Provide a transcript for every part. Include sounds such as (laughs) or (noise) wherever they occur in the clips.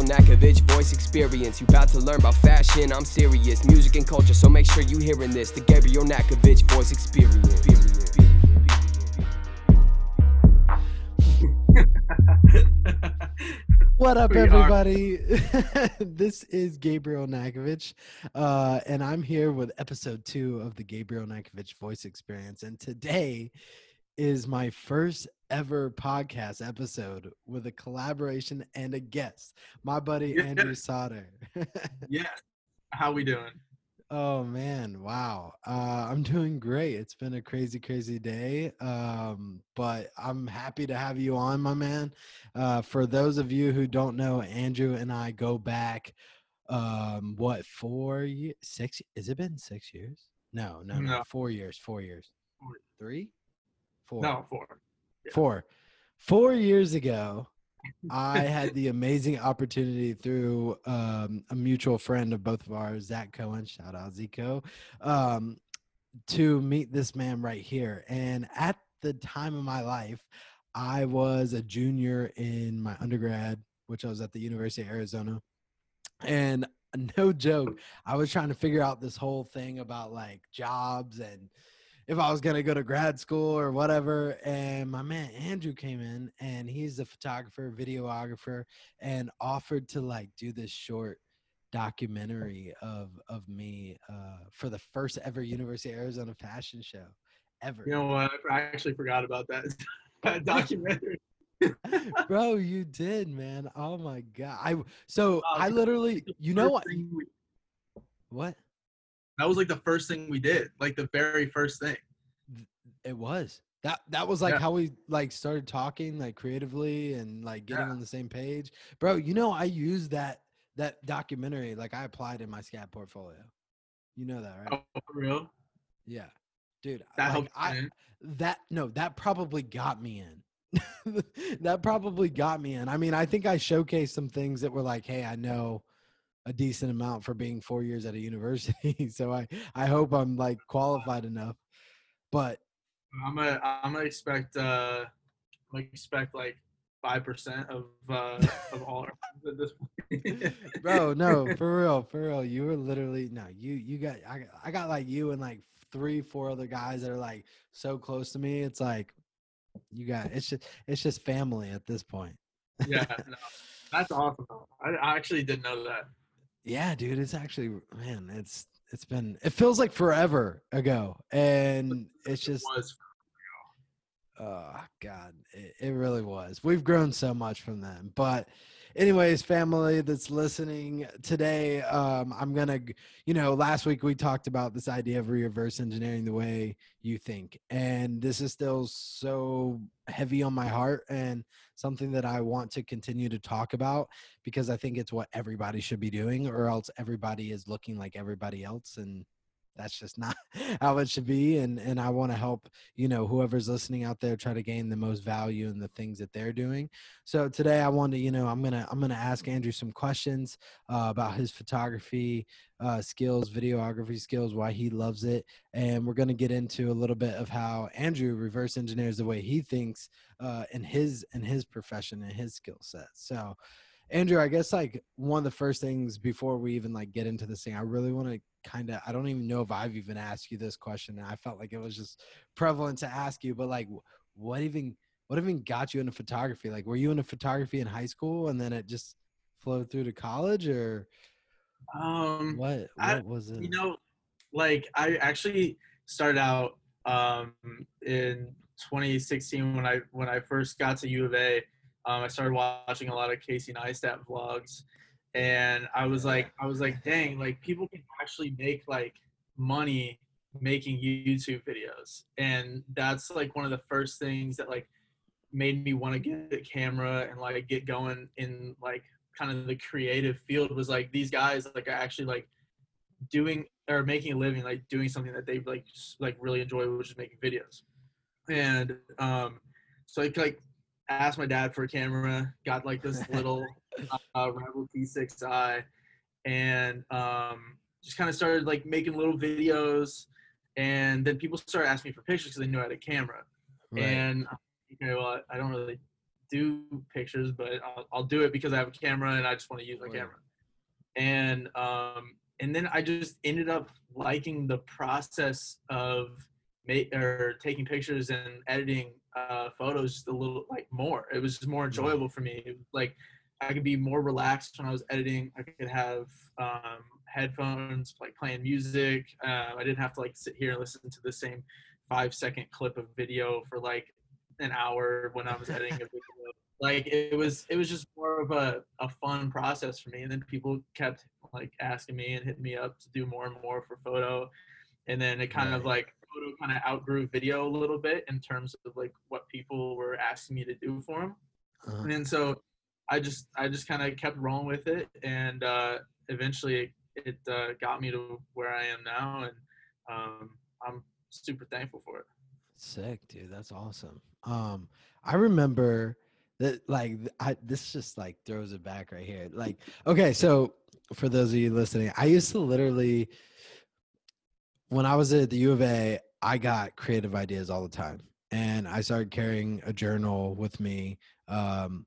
Gabriel Nakovich voice experience. You about to learn about fashion, I'm serious. Music and culture, so make sure you hearing this. The Gabriel Nakovich voice experience. (laughs) What up, We everybody? (laughs) this is Gabriel Nakovich, uh, and I'm here with episode two of the Gabriel Nakovich Voice Experience. And today is my first ever podcast episode with a collaboration and a guest, my buddy Yeah. Andrew Sauter. (laughs) yeah. How we doing? Oh man, wow. Uh, I'm doing great. It's been a crazy, crazy day. Um, but I'm happy to have you on, my man. Uh, for those of you who don't know, Andrew and I go back um what four years six has it been six years? No, no, no, No. four years, four years. Four. Three? Four. No, four. Four. Four years ago, (laughs) I had the amazing opportunity through um, a mutual friend of both of ours, Zach Cohen, shout out Zico, um, to meet this man right here. And at the time of my life, I was a junior in my undergrad, which I was at the University of Arizona. And no joke, I was trying to figure out this whole thing about like jobs and if I was gonna go to grad school or whatever. And my man Andrew came in and he's a photographer, videographer, and offered to like do this short documentary of of me uh, for the first ever University of Arizona fashion show ever. You know what? I actually forgot about that, (laughs) that documentary. (laughs) Bro, you did, man. Oh my god. I so I literally you know what what That was like the first thing we did, like the very first thing. it was. That that was like Yeah. how we like started talking like creatively and like getting Yeah. on the same page. Bro, you know I used that that documentary like I applied in my SCAD portfolio. You know that, right? Oh, for real? Yeah. Dude, That like, helped. I that no, that probably got me in. (laughs) that probably got me in. I mean, I think I showcased some things that were like, hey, I know a decent amount for being four years at a university. (laughs) so I I hope I'm like qualified enough. But I'm gonna I'm gonna expect uh I'm gonna expect like five percent of uh of all our at this point. bro, no, (laughs) for real, for real. You were literally no, you you got I got- I got like you and like three, four other guys that are like so close to me. It's like you got it's just it's just family at this point. yeah, (laughs) no, that's awesome. I, I actually didn't know that. Yeah, dude, it's actually man, it's it's been it feels like forever ago. And it's just It was oh god, it, it really was. We've grown so much from them. But anyways, family that's listening today, um, I'm gonna you know, last week we talked about this idea of reverse engineering the way you think. And this is still so heavy on my heart and something that I want to continue to talk about because I think it's what everybody should be doing, or else everybody is looking like everybody else, and that's just not (laughs) how it should be. And and I want to help you know whoever's listening out there try to gain the most value in the things that they're doing. So today I want to you know I'm gonna I'm gonna ask Andrew some questions uh, about his photography uh, skills, videography skills, why he loves it, and we're gonna get into a little bit of how Andrew reverse engineers the way he thinks uh, in his in his profession and his skill set. So, Andrew, I guess like one of the first things before we even like get into this thing, I really want to kind of I don't even know if I've even asked you this question, and I felt like it was just prevalent to ask you, but like, what even what even got you into photography? Like, were you into photography in high school, and then it just flowed through to college, or um what? I- What was it? you know like i actually started out um in 2016 when i when i first got to u of a um, i started watching a lot of casey neistat vlogs and i was like i was like dang like people can actually make like money making youtube videos. And that's like one of the first things that like made me want to get a camera and like get going in like kind of the creative field was like these guys like are actually like doing or making a living like doing something that they like s- like really enjoy which is making videos. And um so like asked my dad for a camera got like this (laughs) little uh, rebel t6i and um just kind of started like making little videos and then people started asking me for pictures because they knew i had a camera Right. and okay well i don't really do pictures, but I'll, I'll do it because I have a camera and I just want to use my Right. camera. And um, and then I just ended up liking the process of ma- or taking pictures and editing uh, photos a little like more. It was just more enjoyable for me. It like I could be more relaxed when I was editing. I could have um, headphones, like playing music. Uh, I didn't have to like sit here and listen to the same five second clip of video for like an hour when I was editing a video. Like it was, it was just more of a, a fun process for me. And then people kept like asking me and hitting me up to do more and more for photo. And then it kind of like photo kind of outgrew video a little bit in terms of like what people were asking me to do for them Uh-huh. and so i just i just kind of kept rolling with it and uh eventually it uh, got me to where i am now and um i'm super thankful for it Sick, dude. That's awesome. Um, I remember that like I this just like throws it back right here. Like, okay, so for those of you listening, I used to literally when I was at the U of A, I got creative ideas all the time. And I started carrying a journal with me um,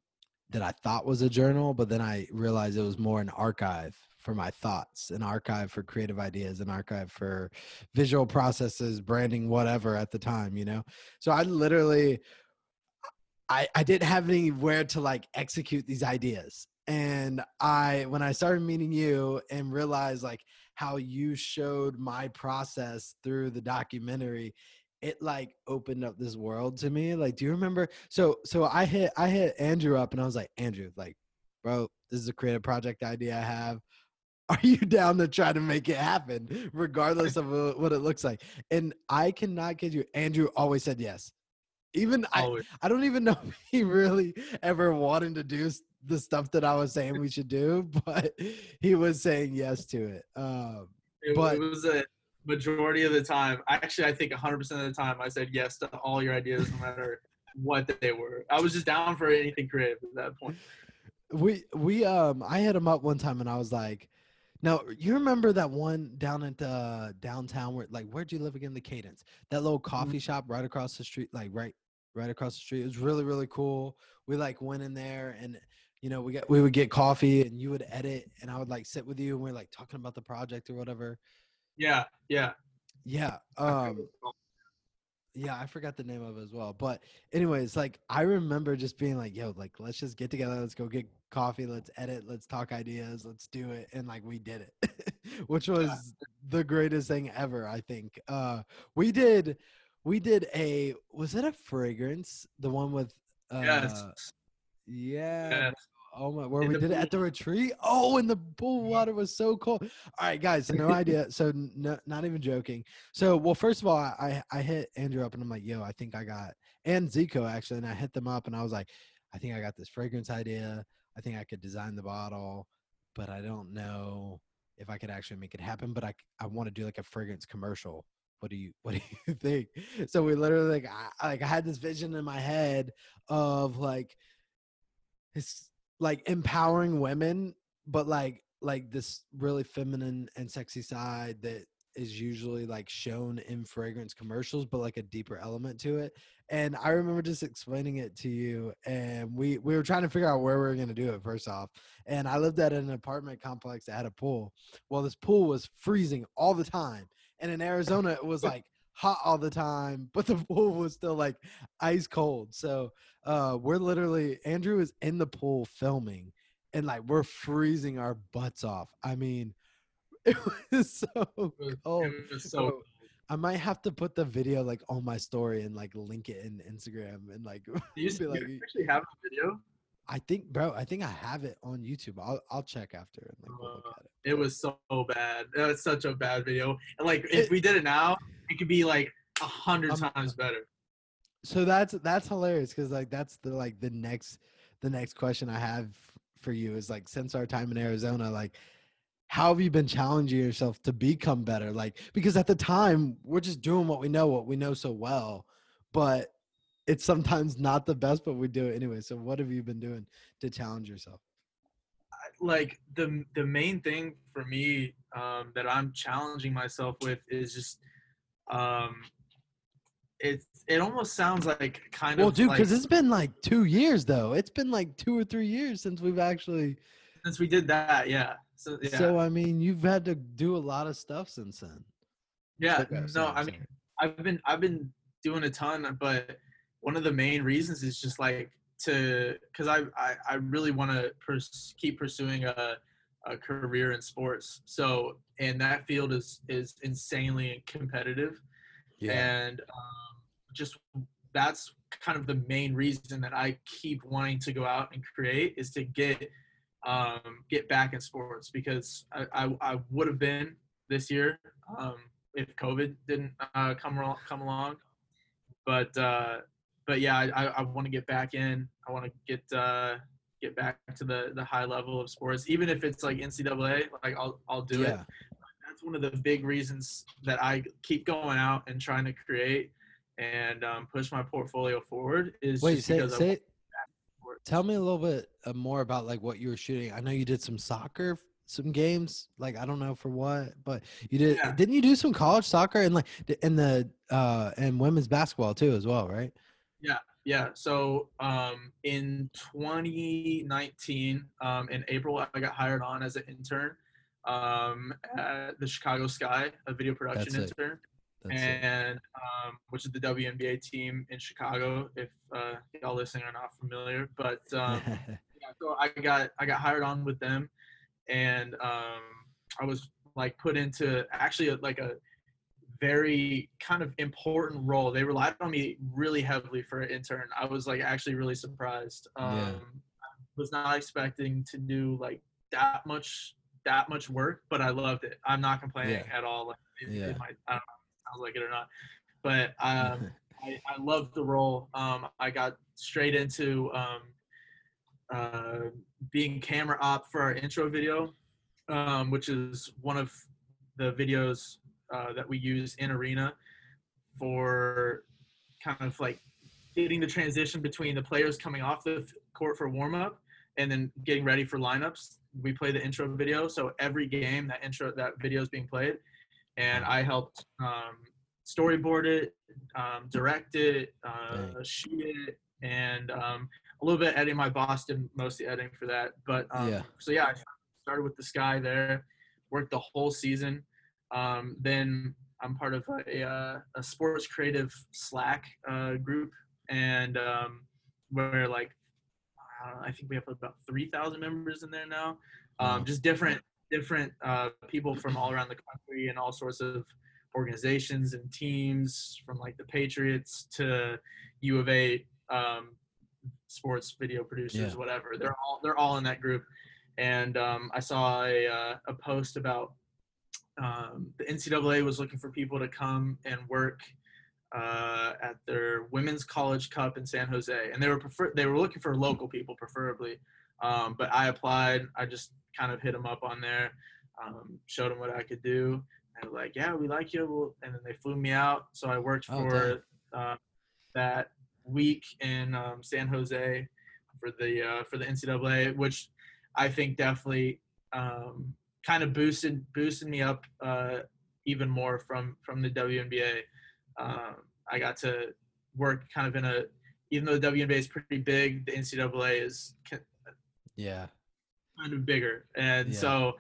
that I thought was a journal, but then I realized it was more an archive for my thoughts, an archive for creative ideas, an archive for visual processes, branding, whatever at the time, you know? So I literally, I, I didn't have anywhere to like execute these ideas. And I, when I started meeting you and realized like how you showed my process through the documentary, it like opened up this world to me. Like, do you remember? So, so I hit, I hit Andrew up and I was like, Andrew, like, bro, this is a creative project idea I have. (laughs) Are you down to try to make it happen, regardless of what it looks like? And I cannot kid you, Andrew always said yes. Even I, Always. I don't even know (laughs) if he really ever wanted to do the stuff that I was saying we should do, (laughs) but he was saying yes to it. Um, It, but- it was a majority of the time actually i think 100% of the time i said yes to all your ideas no matter what they were i was just down for anything creative at that point we we um I hit him up one time and I was like, "Now you remember that one down at the downtown where like where'd you live again? The Cadence, that little coffee shop right across the street, like right right across the street. It was really really cool. We like went in there and." You know, we got we would get coffee and you would edit and I would like sit with you and we are like talking about the project or whatever. yeah yeah Yeah. Um what it's called. yeah, I forgot the name of it as well. But anyways, like I remember just being like, yo, like let's just get together, let's go get coffee, let's edit, let's talk ideas, let's do it. And like we did it. (laughs) Which was the greatest thing ever, I think. Uh we did we did a was it a fragrance? The one with uh yes yeah. yes Oh my! Where In we did it at the retreat? Oh, and the pool water was so cold. All right, guys, no idea. (laughs) So, no, not even joking. So, well, first of all, I I hit Andrew up and I'm like, yo, I think I got and Zico actually, and I hit them up and I was like, I think I got this fragrance idea. I think I could design the bottle, but I don't know if I could actually make it happen. But I I want to do like a fragrance commercial. What do you (laughs) What do you think? So we literally like I, like I had this vision in my head of like it's like empowering women but like like this really feminine and sexy side that is usually like shown in fragrance commercials but like a deeper element to it. And i remember just explaining it to you and we we were trying to figure out where we were going to do it first off. And i lived at an apartment complex that had a pool. Well this pool was freezing all the time. And in arizona it was (laughs) like hot all the time but the (laughs) pool was still like ice cold so uh we're literally andrew is in the pool filming and like we're freezing our butts off. I mean (laughs) it was so It cold. it was so i might have to put the video like on my story and like link it in instagram and like (laughs) Do you, be like- actually have a video i think bro i think i have it on youtube i'll, I'll check after and like we'll look Uh, at it It was so bad. It was such a bad video. And like, It- if we did it now, it could be like a hundred Um, times better. so that's that's hilarious because like that's the like the next the next question i have for you is like since our time in arizona like how have you been challenging yourself to become better like because at the time we're just doing what we know what we know so well but it's sometimes not the best but we do it anyway so what have you been doing to challenge yourself Like the the main thing for me um, that I'm challenging myself with is just um, it's it almost sounds like kind Well, of well, dude, like, because it's been like two years though. It's been like two or three years since we've actually. since we did that, yeah. So yeah, So I mean, you've had to do a lot of stuff since then. yeah. Okay, No, sorry, I mean, sorry. I've been I've been doing a ton, but one of the main reasons is just like to because I, I I really want to pers- keep pursuing a a career in sports. So and that field is is insanely competitive, and um, just that's kind of the main reason that I keep wanting to go out and create is to get um, get back in sports because I, I, I would have been this year um, if COVID didn't uh, come come along, but uh, but yeah, I, I, want to get back in. I want to get uh, get back to the the high level of sports, even if it's like NCAA. Like I'll I'll do it that's one of the big reasons that I keep going out and trying to create and um, push my portfolio forward is Wait, say say. Tell me a little bit uh, more about like what you were shooting. I know you did some soccer, some games. Like I don't know for what, but you did. Yeah. Didn't you do some college soccer and like in the uh and women's basketball too as well, right? Yeah. Yeah. So um, in 2019, um, in April, I got hired on as an intern um, at the Chicago Sky, a video production That's it. intern, That's and um, which is the WNBA team in Chicago. If uh, y'all listening are not familiar, but um, (laughs) yeah, so I got I got hired on with them, and um, I was like put into actually a, like a very kind of important role. They relied on me really heavily for an intern. I was like actually really surprised. Um, Yeah. Was not expecting to do like that much that much work, but I loved it. I'm not complaining Yeah. at all. Like, it, it Yeah. might, I don't know, if it sounds like it or not, but um, (laughs) I, I loved the role. Um, I got straight into um, uh, being camera op for our intro video, um, which is one of the videos uh, that we use in Arena for kind of like getting the transition between the players coming off the court for warm up and then getting ready for lineups. We play the intro video, so every game that intro that video is being played, and I helped um, storyboard it, um, direct it, uh, shoot it, and um, a little bit editing. My boss did mostly editing for that, but um, Yeah. So yeah, I started with the sky there, worked the whole season. Um, then I'm part of a, uh, a sports creative Slack uh, group, and um, where like uh, I think we have about three thousand members in there now. Um, just different different uh, people from all around the country and all sorts of organizations and teams, from like the Patriots to U of A um, sports video producers, Yeah. whatever. They're all they're all in that group. And um, I saw a uh, a post about um, the NCAA was looking for people to come and work uh, at their women's college cup in San Jose, and they were prefer- they were looking for local people preferably. Um, but I applied. I just kind of hit them up on there, um, showed them what I could do. And like, "Yeah, we like you," We'll- and then they flew me out. So I worked Oh, for uh, that week in um, San Jose for the uh, for the NCAA, which I think definitely um, kind of boosted boosted me up uh, even more from from the WNBA. Um, I got to work kind of in a even though the WNBA is pretty big, the NCAA is yeah. kind of bigger, and Yeah. so.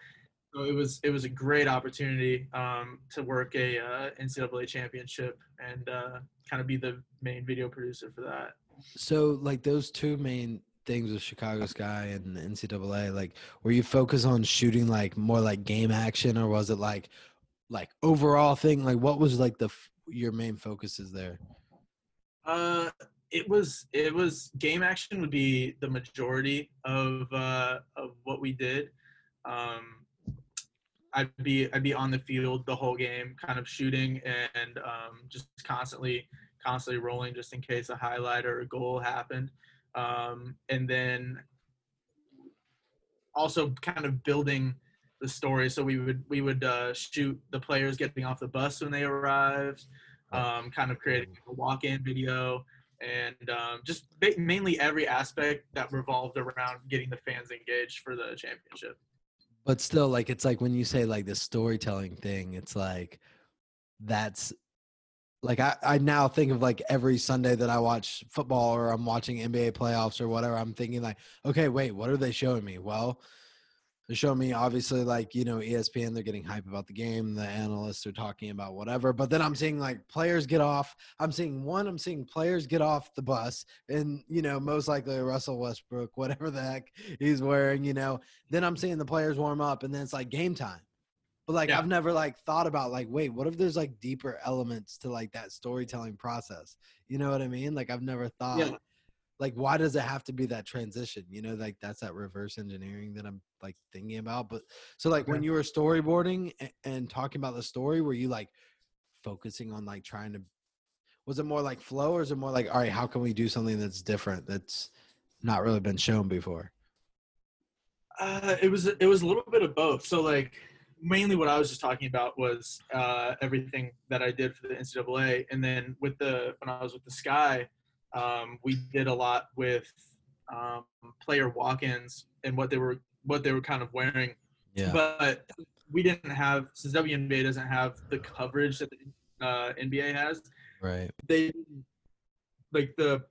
So it was it was a great opportunity um, to work a uh, NCAA championship and uh, kind of be the main video producer for that. So like those two main things with Chicago Sky and the NCAA, like were you focused on shooting like more like game action or was it like like overall thing? Like what was like the your main focuses there? Uh, it was it was game action would be the majority of uh, of what we did. Um, I'd be I'd be on the field the whole game, kind of shooting and um, just constantly constantly rolling just in case a highlight or a goal happened. Um, and then also kind of building the story. So we would we would uh, shoot the players getting off the bus when they arrived, um, kind of creating a walk-in video, and um, just ba- mainly every aspect that revolved around getting the fans engaged for the championship. But still like it's like when you say like the storytelling thing, it's like that's like I, I now think of like every Sunday that I watch football or I'm watching NBA playoffs or whatever, I'm thinking like, okay, wait, what are they showing me? Well, they're showing me obviously like, you know, ESPN, they're getting hype about the game, the analysts are talking about whatever. But then I'm seeing like players get off. I'm seeing one, I'm seeing players get off the bus and, you know, most likely Russell Westbrook, (laughs) whatever the heck he's wearing, you know. Then I'm seeing the players warm up and then it's like game time. But like Yeah. I've never like thought about like, wait, what if there's like deeper elements to like that storytelling process? You know what I mean? Like I've never thought Yeah. like why does it have to be that transition? You know, like that's that reverse engineering that I'm like thinking about. But so like when you were storyboarding and, and talking about the story, were you like focusing on like trying to was it more like flow or is it more like all right, how can we do something that's different that's not really been shown before? Uh, it was it was a little bit of both. So like mainly what I was just talking about was uh, everything that I did for the NCAA, and then with the when I was with the Sky, um, we did a lot with um, player walk-ins and what they were what they were kind of wearing. Yeah. But we didn't have since WNBA doesn't have the coverage that the uh, NBA has. right. They like the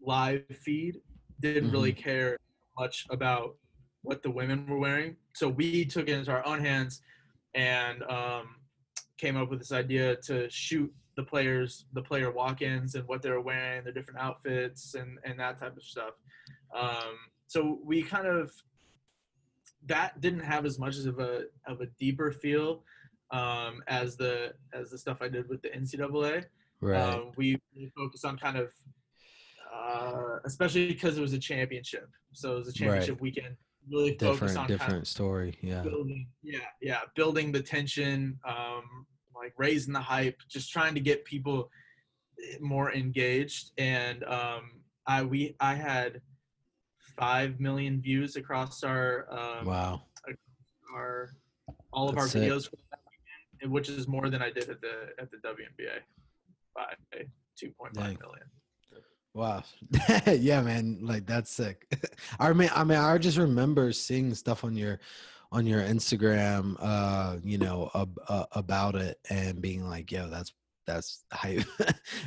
live feed didn't really care much about what the women were wearing. So we took it into our own hands and um, came up with this idea to shoot the players, the player walk-ins, and what they're wearing, their different outfits, and and that type of stuff. Um, so we kind of that didn't have as much of a of a deeper feel um, as the as the stuff I did with the NCAA. Right. Um, we, we focused on kind of, uh, especially because it was a championship. So it was a championship weekend. Really different on different kind story. Yeah. building, yeah, yeah, building the tension, um, like raising the hype, just trying to get people eh, more engaged. And um, I we I had five million views across our um, Wow. our all of That's our videos, weekend, which is more than I did at the at the WNBA by two point five million. Wow. (laughs) yeah, man. Like that's sick. (laughs) I mean, I mean, I just remember seeing stuff on your on your Instagram, uh, you know, ab- uh, about it and being like, "Yo, that's that's (laughs) hype."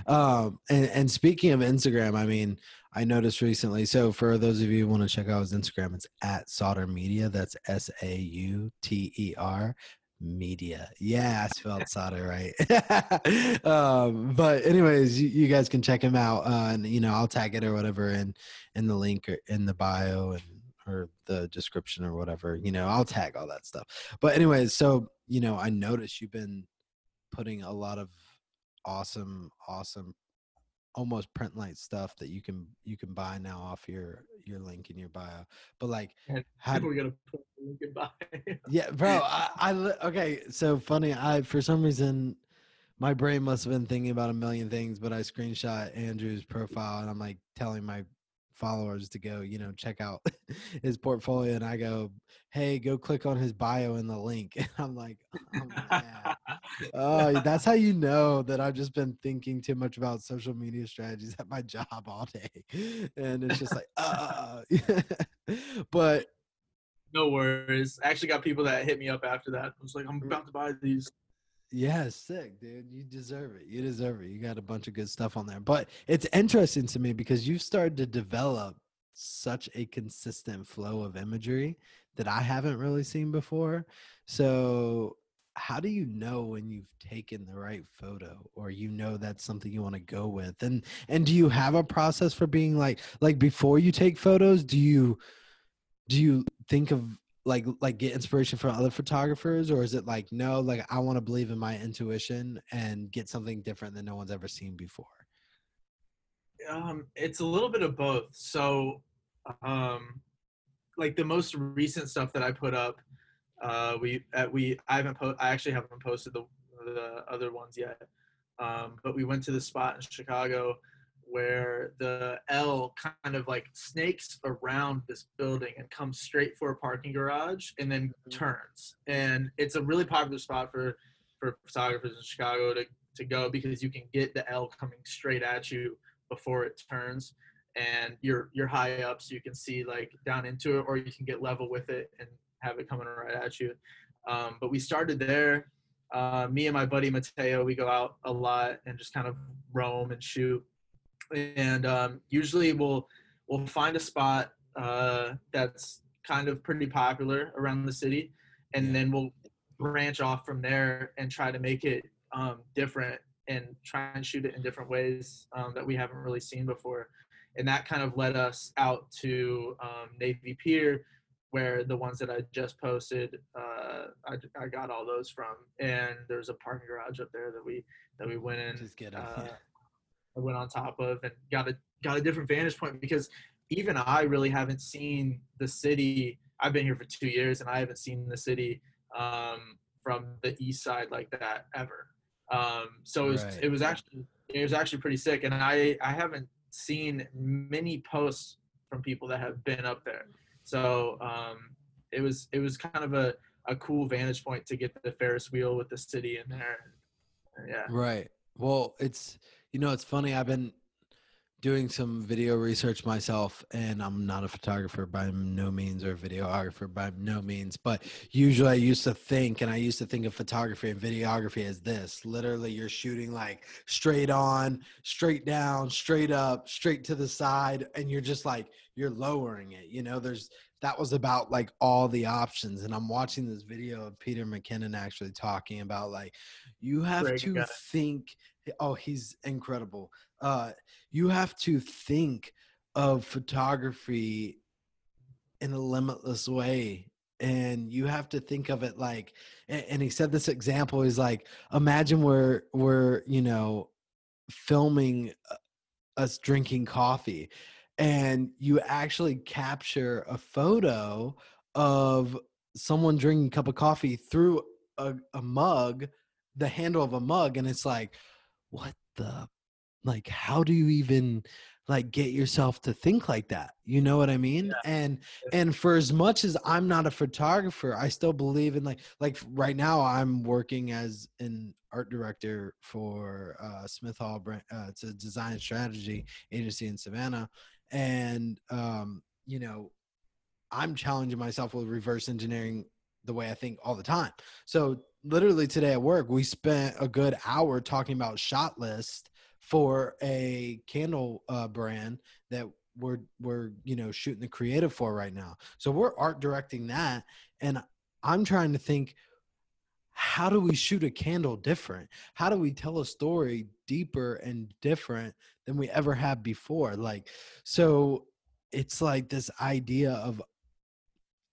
um, and and speaking of Instagram, I mean, I noticed recently. So for those of you who want to check out his Instagram, it's at Sauter Media. That's S A U T E R media. Yeah, I spelled Sauter right. (laughs) um, but anyways, you, you guys can check him out, uh, and you know I'll tag it or whatever in in the link or in the bio and or the description or whatever. You know I'll tag all that stuff. But anyways, so you know I noticed you've been putting a lot of awesome, awesome almost print light stuff that you can you can buy now off your your link in your bio but like And how We're gonna put the link in bio. yeah, bro. I, I okay. So funny. I for some reason, my brain must have been thinking about a million things, but I screenshot Andrew's profile and I'm like telling my followers to go, you know, check out (laughs) his portfolio, and I go, hey, go click on his bio in the link, and (laughs) I'm like, oh, man. (laughs) oh, that's how you know that I've just been thinking too much about social media strategies at my job all day, and it's just like, uh, but no worries. I actually got people that hit me up after that. I was like, I'm about to buy these. Yeah, sick, dude. You deserve it. You deserve it. You got a bunch of good stuff on there. But it's interesting to me because you've started to develop such a consistent flow of imagery that I haven't really seen before. So, how do you know when you've taken the right photo or you know that's something you want to go with? And and do you have a process for being like like before you take photos, do you do you think of like like get inspiration from other photographers or is it like no like i want to believe in my intuition and get something different that no one's ever seen before Um, it's a little bit of both. So, um, like the most recent stuff that I put up, uh, we uh, we I haven't po- I actually haven't posted the the other ones yet. Um, but we went to the spot in Chicago where the L kind of like snakes around this building and comes straight for a parking garage and then turns. And it's a really popular spot for for photographers in Chicago to to go because you can get the L coming straight at you before it turns and you're you're high up so you can see like down into it or you can get level with it and have it coming right at you um, but we started there uh, me and my buddy Mateo, we go out a lot and just kind of roam and shoot. And um, usually we'll we'll find a spot uh, that's kind of pretty popular around the city, and Yeah. then we'll branch off from there and try to make it um, different and try and shoot it in different ways um, that we haven't really seen before. And that kind of led us out to um, Navy Pier, where the ones that I just posted, uh, I, I got all those from. And there's a parking garage up there that we that we went in. Just get uh. (laughs) I went on top of and got a got a different vantage point because even I really haven't seen the city. I've been here for two years and I haven't seen the city um, from the east side like that ever. Um, so it was Right. it was actually it was actually pretty sick, and I I haven't seen many posts from people that have been up there. So um, it was it was kind of a, a cool vantage point to get the Ferris wheel with the city in there. Yeah. Right. Well, it's you know, it's funny. I've been doing some video research myself, and I'm not a photographer by no means or a videographer by no means. But usually, I used to think, and I used to think of photography and videography as this: literally, you're shooting like straight on, straight down, straight up, straight to the side, and you're just like you're lowering it. You know, there's that was about like all the options. And I'm watching this video of Peter McKinnon actually talking about like you have to think. Oh, he's incredible. Uh, you have to think of photography in a limitless way and you have to think of it like and, and he said this example is like imagine we're we're you know filming uh, us drinking coffee and you actually capture a photo of someone drinking a cup of coffee through a, a mug the handle of a mug and it's like what the like how do you even like get yourself to think like that? You know what i mean? And and for as much as i'm not a photographer i still believe in like like right now i'm working as an art director for uh smith hall brand uh, it's a design strategy agency in savannah. And um you know i'm challenging myself with reverse engineering the way i think all the time. So literally today at work we spent a good hour talking about shot list for a candle uh, brand that we're we're you know shooting the creative for right now. So we're art directing that and i'm trying to think how do we shoot a candle different? How do we tell a story deeper and different than we ever have before? Like so it's like this idea of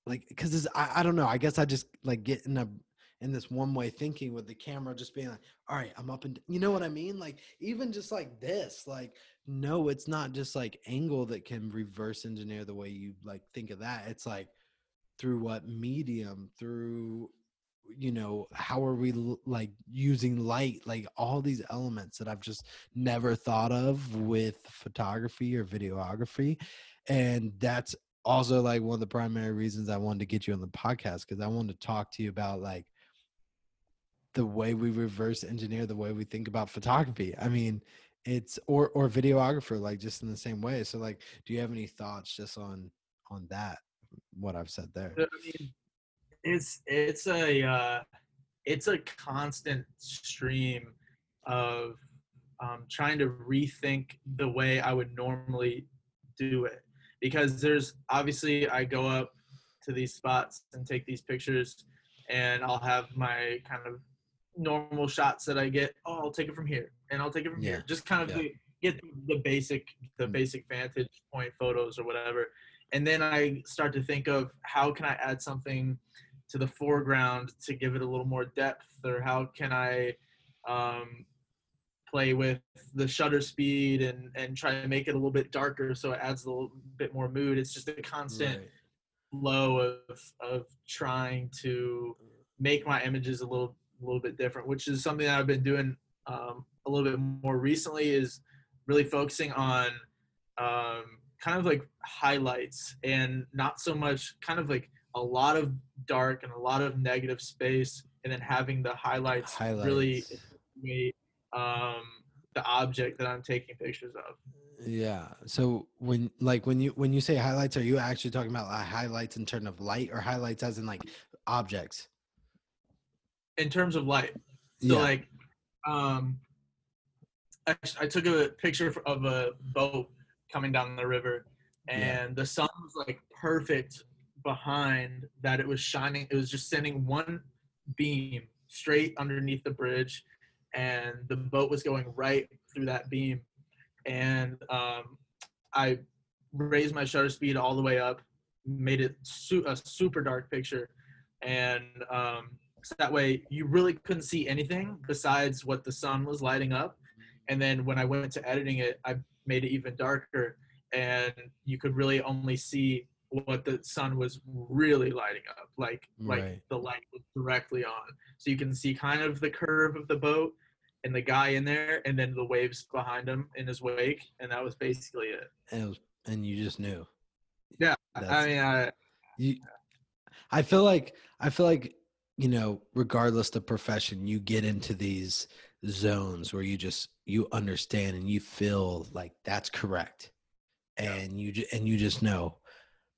like because I, I don't know i guess i just like get in a in this one way thinking with the camera just being like all right i'm up and you know what i mean? Like even just like this like no it's not just like angle that can reverse engineer the way you like think of that. It's like through what medium through you know how are we like using light? Like all these elements that i've just never thought of with photography or videography and that's also like one of the primary reasons i wanted to get you on the podcast because i wanted to talk to you about like the way we reverse engineer the way we think about photography. I mean it's or or videographer like just in the same way. So like do you have any thoughts just on on that what i've said there? I mean, it's it's a uh, it's a constant stream of um, trying to rethink the way I would normally do it. Because there's obviously I go up to these spots and take these pictures and I'll have my kind of normal shots that I get. Oh, I'll take it from here and I'll take it from Yeah. here. Just kind of Yeah. get the basic the Mm. basic vantage point photos or whatever. And then I start to think of how can I add something to the foreground to give it a little more depth or how can I um, play with the shutter speed and and try to make it a little bit darker so it adds a little bit more mood. It's just a constant Right. flow of of trying to make my images a little a little bit different, which is something that I've been doing um, a little bit more recently. Is really focusing on um, kind of like highlights and not so much kind of like a lot of dark and a lot of negative space, and then having the highlights, really Highlights. be, um, the object that I'm taking pictures of. Yeah. So when like when you when you say highlights, are you actually talking about like highlights in terms of light or highlights as in like objects? In terms of light. So Yeah. like, um, I, I took a picture of a boat coming down the river, and Yeah. the sun was like perfect behind that. It was shining. It was just sending one beam straight underneath the bridge, and the boat was going right through that beam. And um, I raised my shutter speed all the way up, made it su- a super dark picture, and um, so that way you really couldn't see anything besides what the sun was lighting up. And then when I went to editing it, I made it even darker, and you could really only see what the sun was really lighting up, like like Right. the light was directly on. So you can see kind of the curve of the boat and the guy in there, and then the waves behind him in his wake, and that was basically it. and, it was, and you just knew. Yeah, That's- I mean, I, you i feel like i feel like you know regardless the profession you get into these zones where you just you understand and you feel like that's correct Yeah. and you and you just know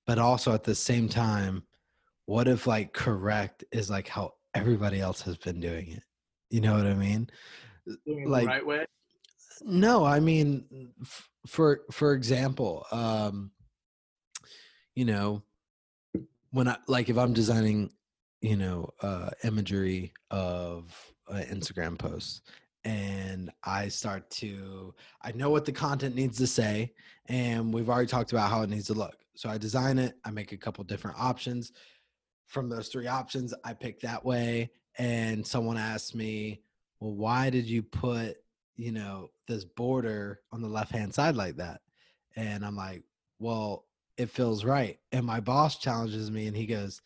but also at the same time what if like correct is like how everybody else has been doing it you know what i mean like- the right way. no i mean f- for for example um you know when i like if i'm designing you know uh imagery of uh, instagram posts and i start to i know what the content needs to say and we've already talked about how it needs to look. So i design it i make a couple different options. From those three options i pick that way and someone asks me well why did you put you know this border on the left hand side like that? And i'm like well it feels right. And my boss challenges me and he goes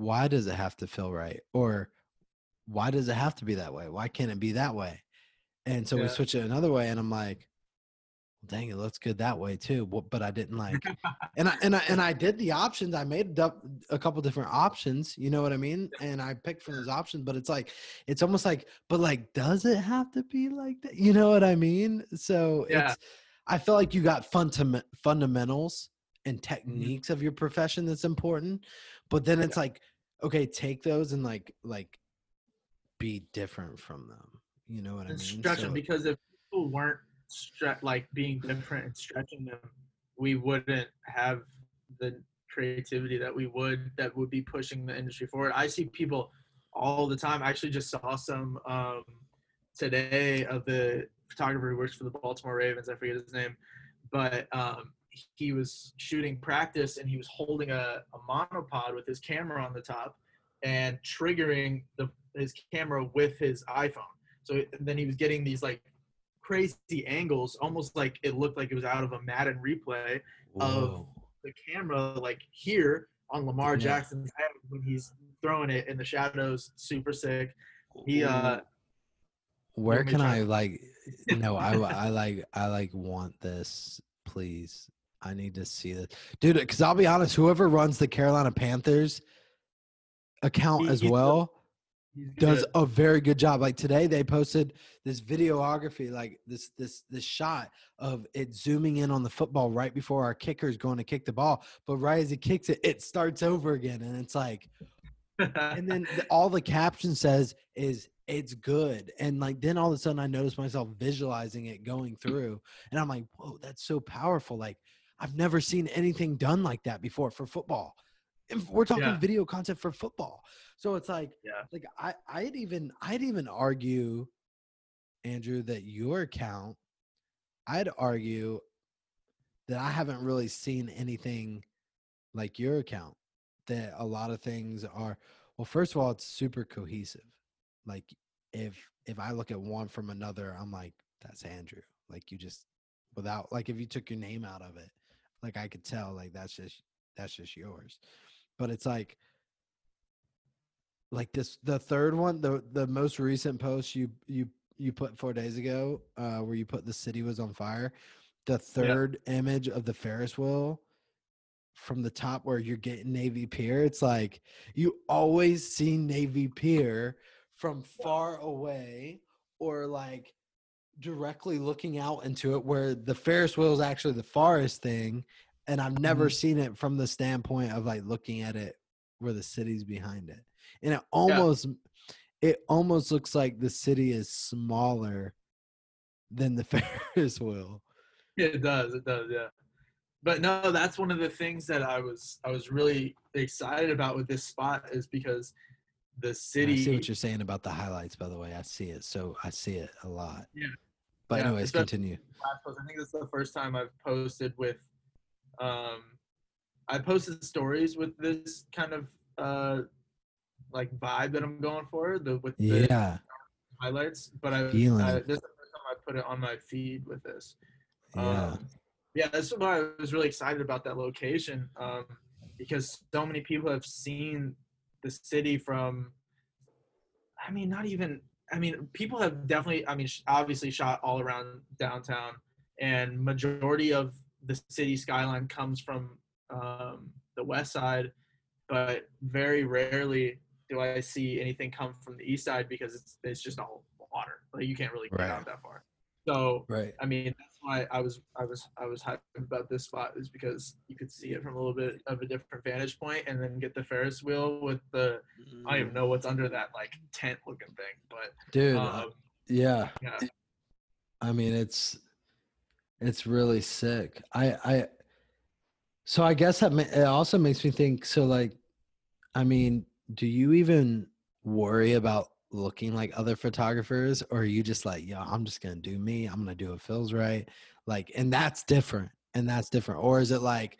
why does it have to feel right or why does it have to be that way why can't it be that way and so we switch it another way and i'm like dang it looks good that way too but, i didn't like (laughs) and I and I and I did the options. I made a, a couple different options. You know what I mean? And I picked from those options. But it's like, it's almost like, but like, does it have to be like that? You know what I mean? So Yeah. it's. I feel like you got fundam- fundamentals. And techniques of your profession that's important, but then it's like, okay, take those and like like be different from them. You know what I and mean? stretch them So- because if people weren't stre- like being different and stretching them, we wouldn't have the creativity that we would that would be pushing the industry forward. I see people all the time. I actually just saw some um, today of the photographer who works for the Baltimore Ravens. I forget his name, but um, he was shooting practice and he was holding a, a monopod with his camera on the top and triggering the his camera with his iPhone. So then he was getting these like crazy angles, almost like it looked like it was out of a Madden replay. of- The camera like here on Lamar Yeah. Jackson's head when he's throwing it in the shadows, super sick. He uh where can i like no I I (laughs) like i like want this please i need to see this. Dude because i'll be honest whoever runs the carolina panthers account as well does a very good job. Like today they posted this videography like this this this shot of it zooming in on the football right before our kicker is going to kick the ball but right as he kicks it it starts over again and it's like and then the, all the caption says is it's good and like then all of a sudden i notice myself visualizing it going through and i'm like whoa that's so powerful like i've never seen anything done like that before for football If we're talking Yeah. video content for football so it's like Yeah. like i i'd even i'd even argue andrew that your account i'd argue that i haven't really seen anything like your account that a lot of things are well first of all it's super cohesive like if if i look at one from another i'm like that's andrew like you just without like if you took your name out of it like i could tell like that's just that's just yours. But it's like like this the third one the the most recent post you you you put four days ago uh where you put the city was on fire the third image of the ferris wheel from the top where you're getting navy pier it's like you always see navy pier from far away or like directly looking out into it where the ferris wheel is actually the farthest thing and i've never Mhm. seen it from the standpoint of like looking at it where the city's behind it and it almost it almost looks like the city is smaller than the (laughs) Ferris wheel. It does. It does. Yeah. But no, that's one of the things that I was I was really excited about with this spot is because the city I see what you're saying about the highlights, by the way. I see it, so I see it a lot. Yeah. But Yeah, anyways, continue. last post. I think this is the first time I've posted with. Um, I posted stories with this kind of uh, like vibe that I'm going for the with the Yeah, highlights, but I, Feeling. I this is the first time I put it on my feed with this. yeah, Um, yeah, that's why I was really excited about that location um, because so many people have seen the city from. I mean, not even. I mean, people have definitely. I mean, obviously shot all around downtown, and majority of the city skyline comes from um, the west side, but very rarely do I see anything come from the east side because it's it's just all water. Like you can't really get Right. out that far. So right. I mean, that's why I was I was I was hyped about this spot is because you could see it from a little bit of a different vantage point, and then get the Ferris wheel with the I don't even know what's under that like tent looking thing, but dude. um, yeah, yeah, I mean it's it's really sick. I I so I guess that it also makes me think. So like, I mean, do you even worry about looking like other photographers, or are you just like, yeah, I'm just gonna do me. I'm gonna do what feels right. Like, and that's different. And that's different. Or is it like,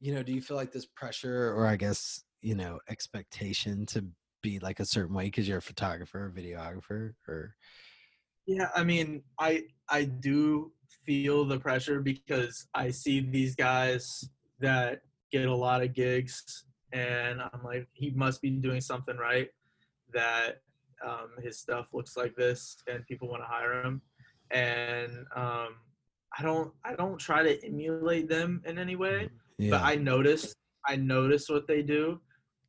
you know, do you feel like this pressure, or I guess you know, expectation to be like a certain way because you're a photographer, or videographer, or yeah. I mean, I I do feel the pressure because I see these guys that get a lot of gigs, and I'm like, he must be doing something right. That um, his stuff looks like this, and people want to hire him, and um, I don't I don't try to emulate them in any way. yeah, but I notice I notice what they do,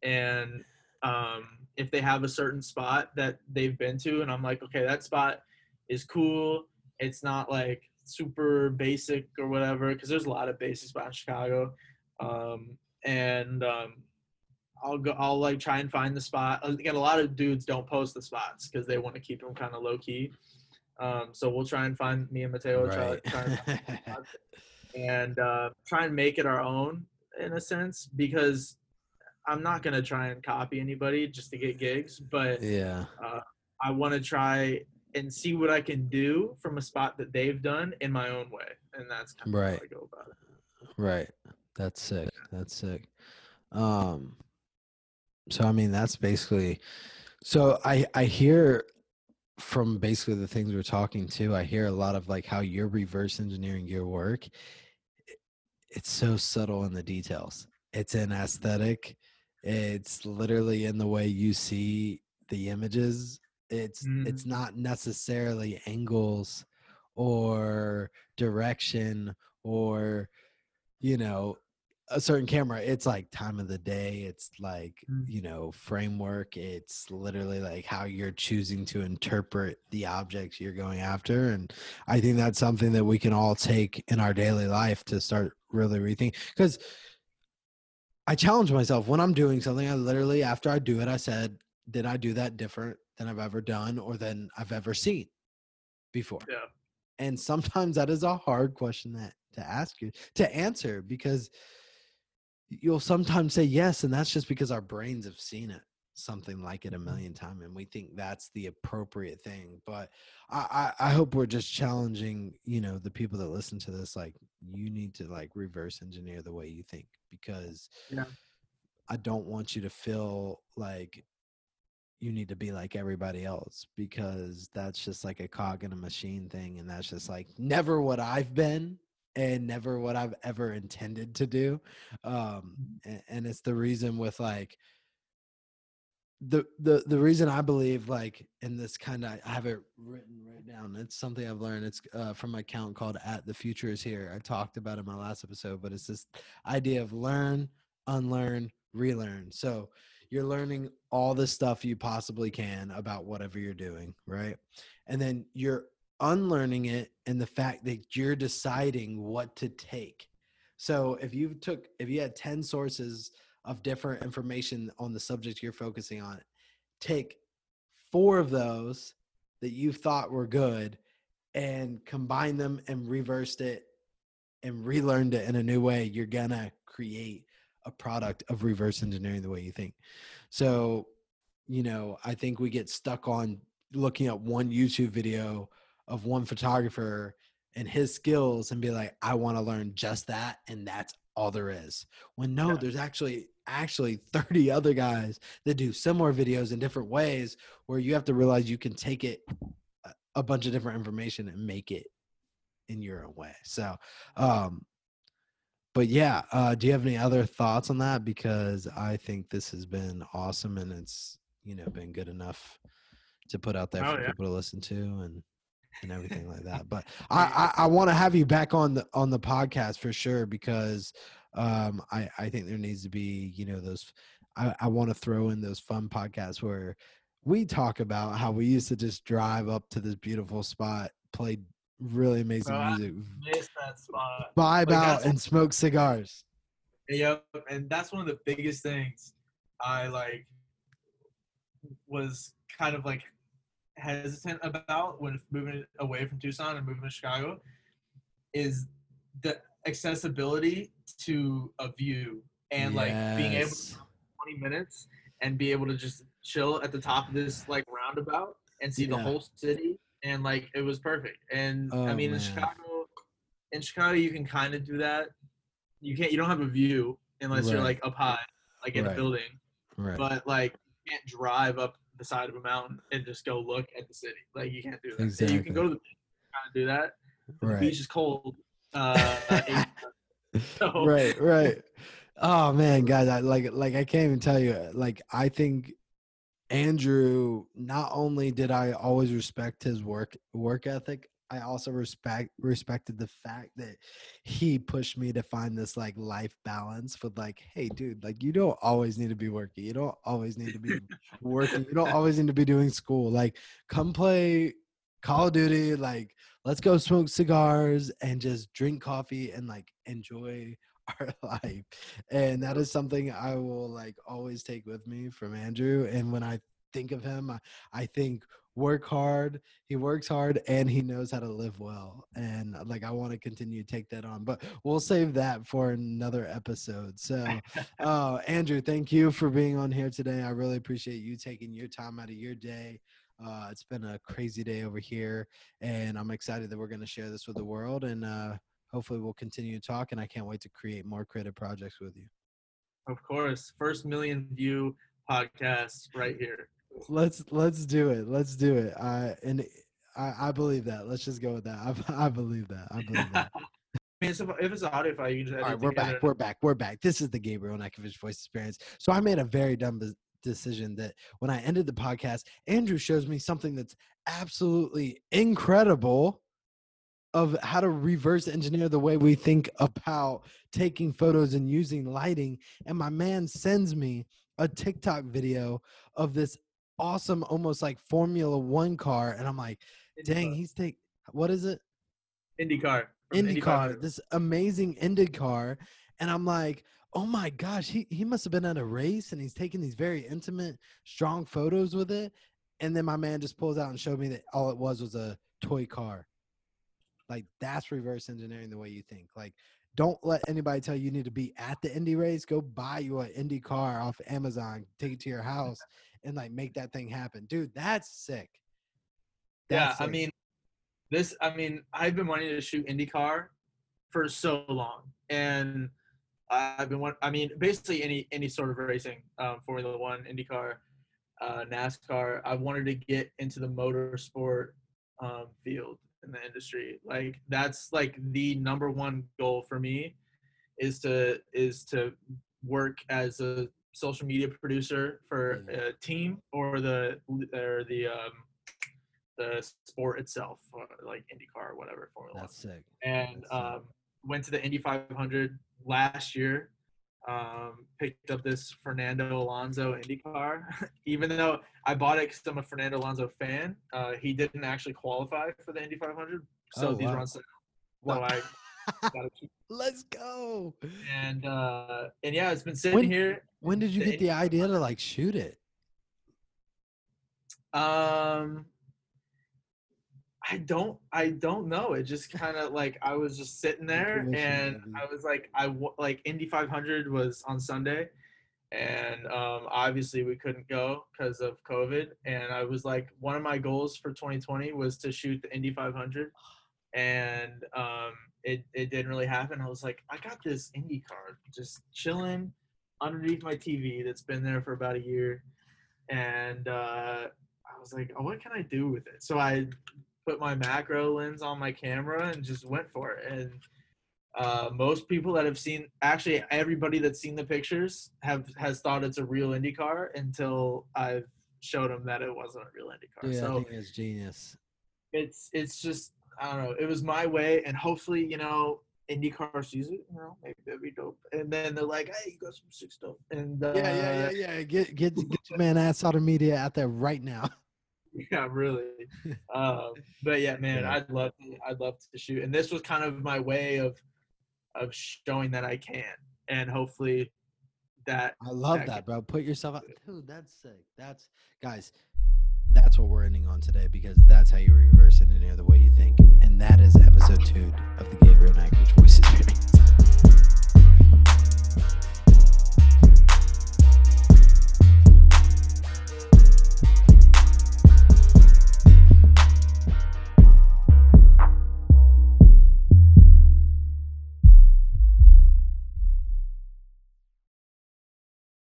and um, if they have a certain spot that they've been to, and I'm like, okay, that spot is cool. It's not like super basic or whatever, because there's a lot of basic spots in Chicago, um, and um, I'll go. I'll like try and find the spot. Again, a lot of dudes don't post the spots because they want to keep them kind of low key. Um, so we'll try and find me and Mateo right. try and the spots (laughs) and uh, try and make it our own in a sense because I'm not gonna try and copy anybody just to get gigs, but yeah, I want to try and see what I can do from a spot that they've done in my own way, and that's kind of Right. how I go about it. right. That's sick. That's sick. Um, so I mean, that's basically. So I I hear from basically the things we're talking to. I hear a lot of like how you're reverse engineering your work. It's so subtle in the details. It's in aesthetic. It's literally in the way you see the images. It's Mhm. it's not necessarily angles or direction or you know a certain camera it's like time of the day it's like Mm. you know framework it's literally like how you're choosing to interpret the objects you're going after and i think that's something that we can all take in our daily life to start really rethinking because i challenge myself when i'm doing something i literally after i do it i said did i do that different than i've ever done or than i've ever seen before Yeah. and sometimes that is a hard question that to ask you to answer because you'll sometimes say yes and that's just because our brains have seen it something like it a mm-hmm. million times and we think that's the appropriate thing but I, I i hope we're just challenging you know the people that listen to this like you need to like reverse engineer the way you think because Yeah. i don't want you to feel like you need to be like everybody else because that's just like a cog in a machine thing and that's just like never what i've been and never what i've ever intended to do um and, and it's the reason with like the the the reason i believe like in this kind of i have it written right down it's something i've learned it's uh, from my account called at the future is here i talked about it in my last episode but it's this idea of learn unlearn relearn so you're learning all the stuff you possibly can about whatever you're doing right? And then you're unlearning it and the fact that you're deciding what to take so if you took if you had 10 sources of different information on the subject you're focusing on. Take four of those that you thought were good and combine them and reversed it and relearned it in a new way, you're gonna create a product of reverse engineering the way you think. So, you know, I think we get stuck on looking at one YouTube video of one photographer and his skills and be like, I want to learn just that, and that's all there is. When no, Yeah. there's actually actually 30 other guys that do similar videos in different ways where you have to realize you can take it a- a bunch of different information and make it in your own way. So um but yeah, uh do you have any other thoughts on that? Because I think this has been awesome and it's you know been good enough to put out there Oh, for yeah. people to listen to and and everything like that. But (laughs) I I, I want to have you back on the on the podcast for sure because um I I think there needs to be you know those I I want to throw in those fun podcasts where we talk about how we used to just drive up to this beautiful spot, play really amazing Bro, music, Miss that spot. vibe Like, out, and smoke cigars. Yep, and that's one of the biggest things I like was kind of like hesitant about when moving away from Tucson and moving to Chicago is the accessibility to a view and like being able to 20 minutes and be able to just chill at the top of this like roundabout and see the whole city. And like it was perfect. And i Oh, mean in chicago in chicago you can kind of do that. You can't you don't have a view unless you're like up high like in Right. a building. Right. but like you can't drive up the side of a mountain and just go look at the city like you can't do that And you can go to the beach kind of do that but the beach is cold uh, (laughs) so- right, right. Oh man, guys, I like like I can't even tell you. Like I think Andrew. Not only did I always respect his work work ethic, I also respect respected the fact that he pushed me to find this like life balance with like, hey, dude, like you don't always need to be working. You don't always need to be (laughs) working. You don't always need to be doing school. Like, come play Call of Duty. Like, let's go smoke cigars and just drink coffee and like enjoy (laughs) our life. And that is something I will like always take with me from Andrew. And when I think of him, I, I think work hard. He works hard and he knows how to live well. And like I want to continue to take that on, but we'll save that for another episode. So, uh, Andrew, thank you for being on here today. I really appreciate you taking your time out of your day. Uh, it's been a crazy day over here, and I'm excited that we're going to share this with the world. And uh, hopefully, we'll continue to talk. And I can't wait to create more creative projects with you. Of course, first million view podcast right here. Let's let's do it. Let's do it. I and I, I believe that. Let's just go with that. I, (laughs) I believe that. I believe that. (laughs) I mean, it's, if it's an audio file, you can just All right, we're back. We're back. We're back. This is the Gabriel Nakovich voice experience. So I made a very dumb decision that when I ended the podcast, Andrew shows me something that's absolutely incredible of how to reverse engineer the way we think about taking photos and using lighting. And my man sends me a TikTok video of this awesome, almost like Formula One car. And I'm like, dang, he's take what is it? IndyCar. from the Indy IndyCar, this amazing IndyCar, and I'm like, oh my gosh, he he must have been at a race and he's taking these very intimate, strong photos with it. And then my man just pulls out and showed me that all it was was a toy car. Like that's reverse engineering the way you think. Like, don't let anybody tell you you need to be at the Indy race. Go buy you an Indy car off Amazon, take it to your (laughs) house, and like make that thing happen, dude. That's sick. yeah, That's I mean, this. I mean, I've been wanting to shoot IndyCar for so long, and I've been. want- I mean, basically any any sort of racing, um, Formula One, IndyCar, uh, NASCAR. I wanted to get into the motorsport um, field in the industry. Like that's like the number one goal for me is to is to work as a social media producer for a team or the or the um, the sport itself, like IndyCar or whatever Formula that's sick. and That's sick. um, went to the Indy 500 last year. Um, picked up this Fernando Alonso IndyCar, (laughs) even though I bought it because I'm a Fernando Alonso fan. Uh, he didn't actually qualify for the Indy 500, so Oh, these wow. runs. So Wow. I (laughs) Gotta keep- Let's go. and uh, and yeah, it's been sitting When- here. When did you The get the idea to like shoot it? Um, I don't, I don't know. It just kind of like I was just sitting there, and. I was like, I like Indy 500 was on Sunday, and um, obviously we couldn't go because of COVID. And I was like, one of my goals for 2020 was to shoot the Indy 500, and um, it it didn't really happen. I was like, I got this IndyCar just chilling underneath my TV that's been there for about a year, and uh, I was like, oh, what can I do with it? So I put my macro lens on my camera and just went for it. And uh, most people that have seen, actually, everybody that's seen the pictures have has thought it's a real IndyCar until I've showed them that it wasn't a real IndyCar. Dude, I think it's genius. it's it's just I don't know. It was my way, and hopefully, you know, IndyCar sees it. You know, maybe that'd be dope. And then they're like, "Hey, you got some sick stuff." And uh, Yeah, yeah, yeah, yeah. Get get get your man ass out of media out there right now. (laughs) (laughs) yeah, really. um, (laughs) but yeah, man, Yeah. I'd love to, I'd love to shoot, and this was kind of my way of of showing that I can, and hopefully that I love That that, bro. Put yourself out. Dude, that's sick. That's guys. That's what we're ending on today because that's how you reverse engineer the way you think, and that is episode two of the Gabriel Nakovich Voice Experience.